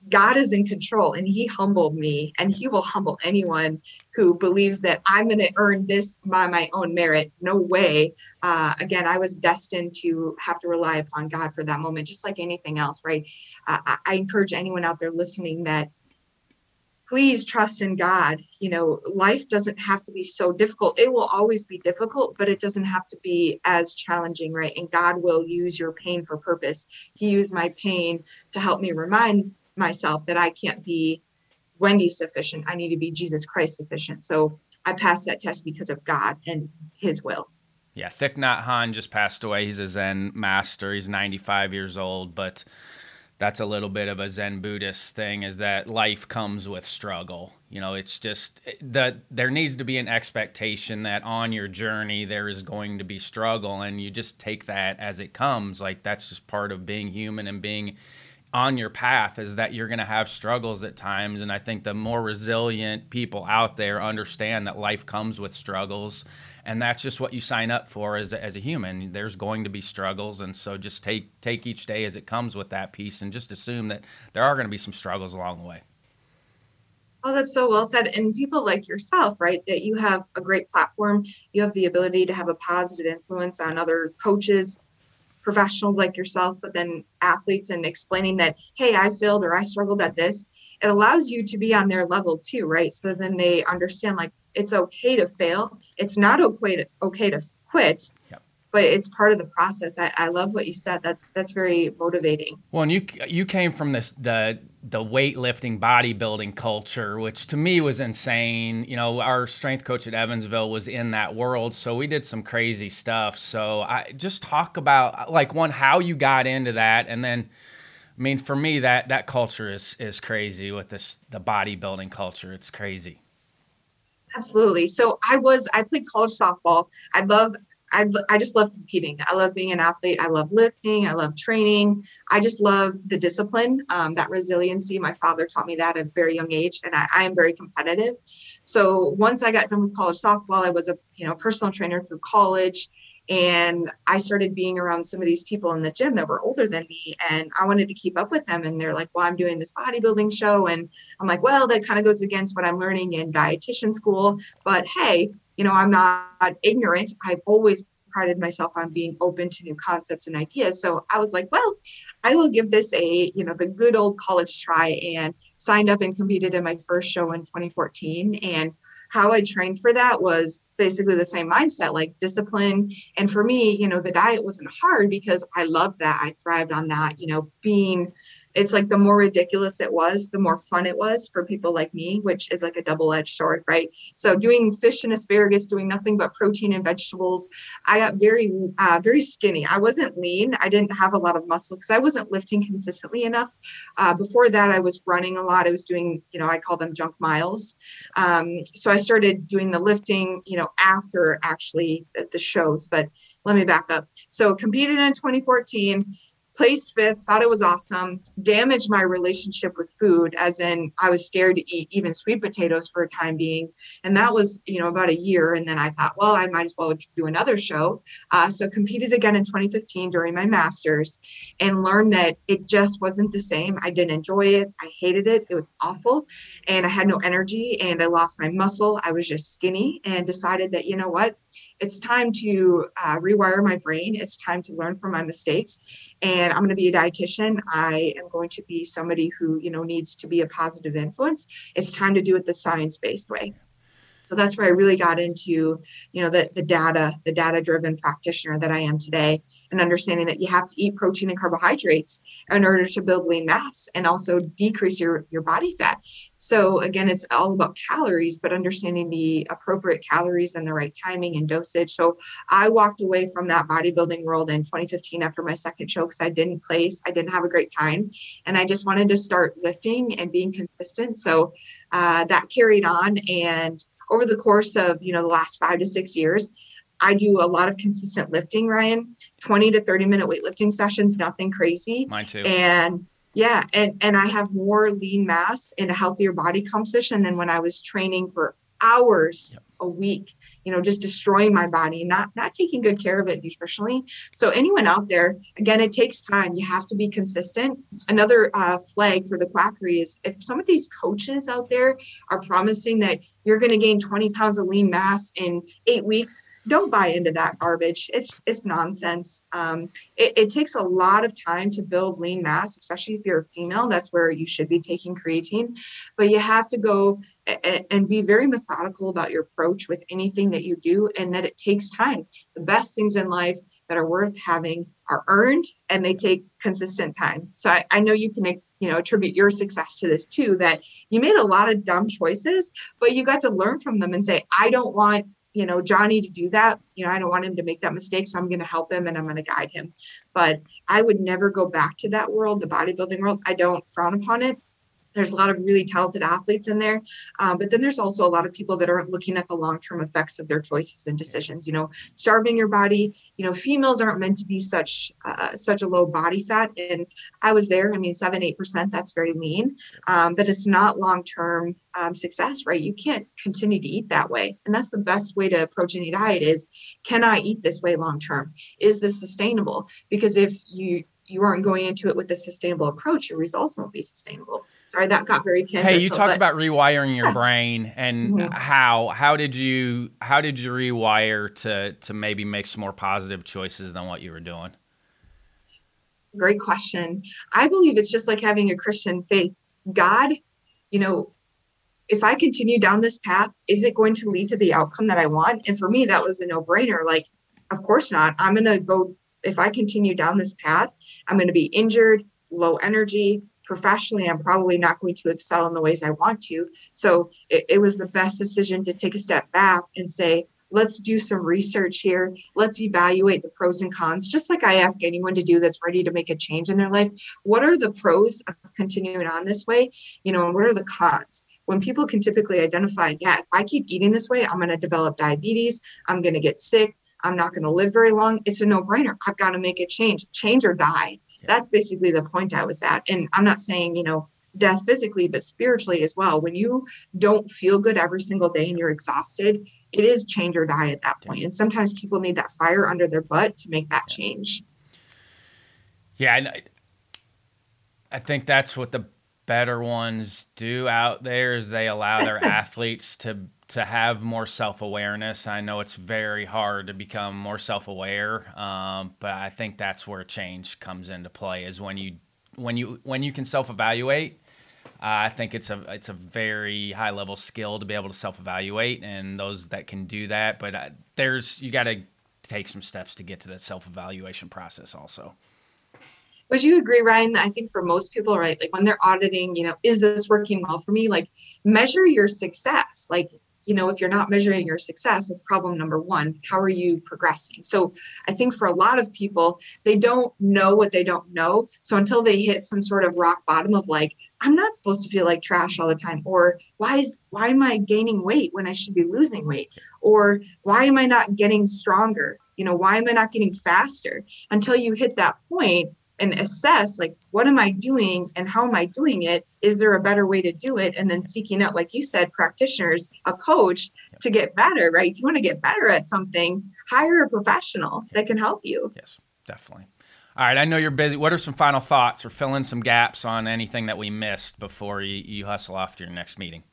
God is in control and he humbled me and he will humble anyone who believes that I'm going to earn this by my own merit. No way. Uh, again, I was destined to have to rely upon God for that moment, just like anything else, right? Uh, I encourage anyone out there listening that please trust in God. You know, life doesn't have to be so difficult. It will always be difficult, but it doesn't have to be as challenging, right? And God will use your pain for purpose. He used my pain to help me remind myself that I can't be Wendi sufficient. I need to be Jesus Christ sufficient. So I passed that test because of God and His will. Yeah, Thich Nhat Hanh just passed away. He's a Zen master. He's 95 years old, but that's a little bit of a Zen Buddhist thing is that life comes with struggle. You know, it's just that there needs to be an expectation that on your journey there is going to be struggle and you just take that as it comes. Like that's just part of being human and being on your path is that you're going to have struggles at times and I think the more resilient people out there understand that life comes with struggles and that's just what you sign up for as a, as a human. There's going to be struggles, and so just take take each day as it comes with that piece, and just assume that there are going to be some struggles along the way. Oh, that's so well said. And people like yourself, right? That you have a great platform, you have the ability to have a positive influence on other coaches, professionals like yourself, but then athletes and explaining that, hey, I failed or I struggled at this, it allows you to be on their level too, right? So then they understand like it's okay to fail. It's not okay to okay to quit. Yep but it's part of the process. I, I love what you said. That's that's very motivating. Well, and you you came from this the the weightlifting bodybuilding culture, which to me was insane. You know, our strength coach at Evansville was in that world, so we did some crazy stuff. So I just talk about like one how you got into that, and then. I mean, for me, that that culture is is crazy with this the bodybuilding culture. It's crazy. Absolutely. So I was I played college softball. I love I, I just love competing. I love being an athlete. I love lifting. I love training. I just love the discipline, um, that resiliency. My father taught me that at a very young age, and I, I, am very competitive. So once I got done with college softball, I was a you know personal trainer through college, and I started being around some of these people in the gym that were older than me, and I wanted to keep up with them. And they're like, "Well, I'm doing this bodybuilding show," and I'm like, "Well, that kind of goes against what I'm learning in dietitian school, but hey." you know, I'm not ignorant. I've always prided myself on being open to new concepts and ideas. So I was like, well, I will give this a, you know, the good old college try and signed up and competed in my first show in 2014. And how I trained for that was basically the same mindset, like discipline. And for me, you know, the diet wasn't hard because I loved that. I thrived on that, you know, being it's like the more ridiculous it was, the more fun it was for people like me, which is like a double edged sword, right? So doing fish and asparagus, doing nothing but protein and vegetables, I got very, uh, very skinny. I wasn't lean. I didn't have a lot of muscle because I wasn't lifting consistently enough. Uh, before that, I was running a lot. I was doing, you know, I call them junk miles. Um, so I started doing the lifting, you know, after actually the shows. But let me back up. So competed in 2014 placed fifth, thought it was awesome, damaged my relationship with food, as in I was scared to eat even sweet potatoes for a time being. And that was, you know, about a year. And then I thought, well, I might as well do another show. Uh, so competed again in 2015 during my master's and learned that it just wasn't the same. I didn't enjoy it. I hated it. It was awful. And I had no energy and I lost my muscle. I was just skinny and decided that, you know what? It's time to uh, rewire my brain. It's time to learn from my mistakes. And I'm going to be a dietitian. I am going to be somebody who, you know, needs to be a positive influence. It's time to do it the science based way. So that's where I really got into, you know, the, the data, the data driven practitioner that I am today and understanding that you have to eat protein and carbohydrates in order to build lean mass and also decrease your, your body fat. So again, it's all about calories, but understanding the appropriate calories and the right timing and dosage. So I walked away from that bodybuilding world in 2015 after my second show because I didn't place, I didn't have a great time. And I just wanted to start lifting and being consistent. So uh, that carried on and over the course of you know the last five to six years i do a lot of consistent lifting ryan. 20 to 30 minute weightlifting sessions nothing crazy. Mine too. And yeah and and i have more lean mass and a healthier body composition than when i was training for hours yep. A week you know just destroying my body not not taking good care of it nutritionally. So anyone out there again it takes time. You have to be consistent. Another uh, flag for the quackery is if some of these coaches out there are promising that you're going to gain 20 pounds of lean mass in eight weeks don't buy into that garbage. It's it's nonsense. Um, it, it, takes a lot of time to build lean mass, especially if you're a female. That's where you should be taking creatine, but you have to go and, and be very methodical about your approach with anything that you do, and that it takes time. The best things in life that are worth having are earned, and they take consistent time. So I, I know you can you know attribute your success to this too that you made a lot of dumb choices but you got to learn from them and say i don't want you know johnny to do that you know i don't want him to make that mistake so i'm going to help him and i'm going to guide him. But i would never go back to that world the bodybuilding world. I don't frown upon it there's a lot of really talented athletes in there um, but then there's also a lot of people that aren't looking at the long-term effects of their choices and decisions you know starving your body you know females aren't meant to be such uh, such a low body fat and i was there i mean 7 8% that's very lean um, but it's not long-term um, success right? You can't continue to eat that way and that's the best way to approach any diet is can i eat this way long term is this sustainable? Because if you you aren't going into it with a sustainable approach, your results won't be sustainable. Sorry, that got very tangential. Hey, you talked but... about rewiring your brain and mm-hmm. how how did you how did you rewire to to maybe make some more positive choices than what you were doing? great question. I believe it's just like having a Christian faith. God, you know, if I continue down this path, is it going to lead to the outcome that I want? And for me, that was a no brainer. Like, of course not. I'm going to go, if I continue down this path, I'm going to be injured, low energy. Professionally, I'm probably not going to excel in the ways I want to. So it, it was the best decision to take a step back and say, let's do some research here. Let's evaluate the pros and cons, just like I ask anyone to do that's ready to make a change in their life. What are the pros of continuing on this way? You know, and what are the cons? When people can typically identify, yeah, if I keep eating this way, I'm going to develop diabetes, I'm going to get sick, I'm not going to live very long. It's a no brainer. I've got to make a change, change or die. Yeah. That's basically the point I was at. And I'm not saying, you know, death physically, but spiritually as well. When you don't feel good every single day and you're exhausted, it is change or die at that point. And sometimes people need that fire under their butt to make that change. Yeah, I, I think that's what the better ones do out there is they allow their athletes to to have more self-awareness i know it's very hard to become more self-aware um, but i think that's where change comes into play is when you when you when you can self-evaluate uh, I think it's a it's a very high level skill to be able to self evaluate, and those that can do that. But uh, there's you got to take some steps to get to that self evaluation process also. Would you agree, Ryan? I think for most people, right, like when they're auditing, you know, is this working well for me? Like measure your success. Like you know, if you're not measuring your success, it's problem number one. How are you progressing? So I think for a lot of people, they don't know what they don't know. So until they hit some sort of rock bottom of like, I'm not supposed to feel like trash all the time, or why is why am I gaining weight when I should be losing weight? Or why am I not getting stronger? You know, why am I not getting faster? Until you hit that point, and assess like what am i doing and how am i doing it? Is there a better way to do it? And then seeking out like you said practitioners a coach to get better right? If you want to get better at something hire a professional that can help you. Yes definitely. All right i know you're busy. What are some final thoughts or fill in some gaps on anything that we missed before you, you hustle off to your next meeting?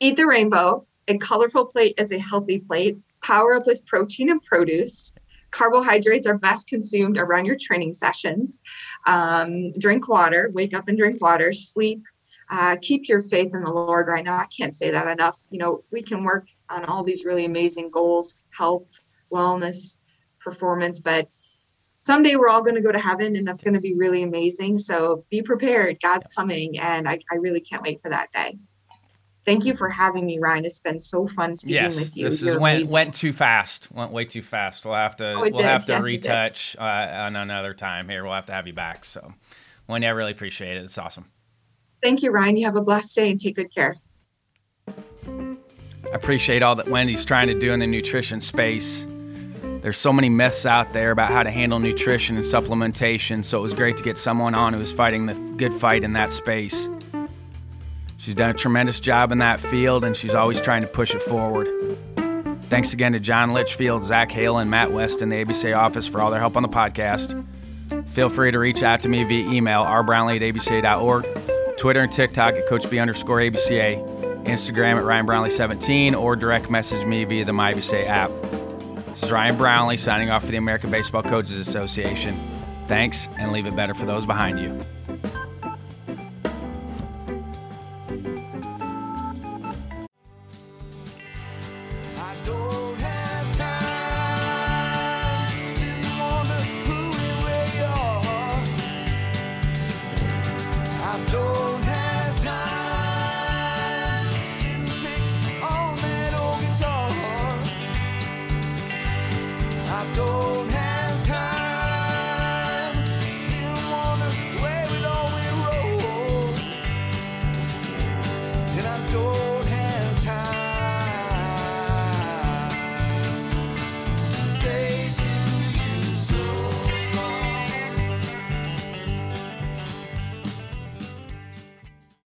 Eat the rainbow a colorful plate is a healthy plate. Power up with protein and produce carbohydrates are best consumed around your training sessions. Um, drink water, wake up and drink water, sleep. Uh, keep your faith in the Lord right now. I can't say that enough. You know, we can work on all these really amazing goals health, wellness, performance, but someday we're all going to go to heaven and that's going to be really amazing. So be prepared. God's coming, and I, I really can't wait for that day. Thank you for having me, Ryan. It's been so fun speaking yes, with you. This is went went too fast. Went way too fast. We'll have to oh, we'll did. have to yes, retouch uh, on another time here. We'll have to have you back. So, Wendi, I really appreciate it. It's awesome. Thank you, Ryan. You have a blessed day and take good care. I appreciate all that Wendi's trying to do in the nutrition space. There's so many myths out there about how to handle nutrition and supplementation, so it was great to get someone on who was fighting the good fight in that space. She's done a tremendous job in that field, and she's always trying to push it forward. Thanks again to John Litchfield, Zach Hale, and Matt West in the ABCA office for all their help on the podcast. Feel free to reach out to me via email, rbrownlee at abca.org, Twitter and TikTok at CoachB underscore ABCA, Instagram at Ryan Brownlee17, or direct message me via the MyABCA app. This is Ryan Brownlee signing off for the American Baseball Coaches Association. Thanks, and leave it better for those behind you.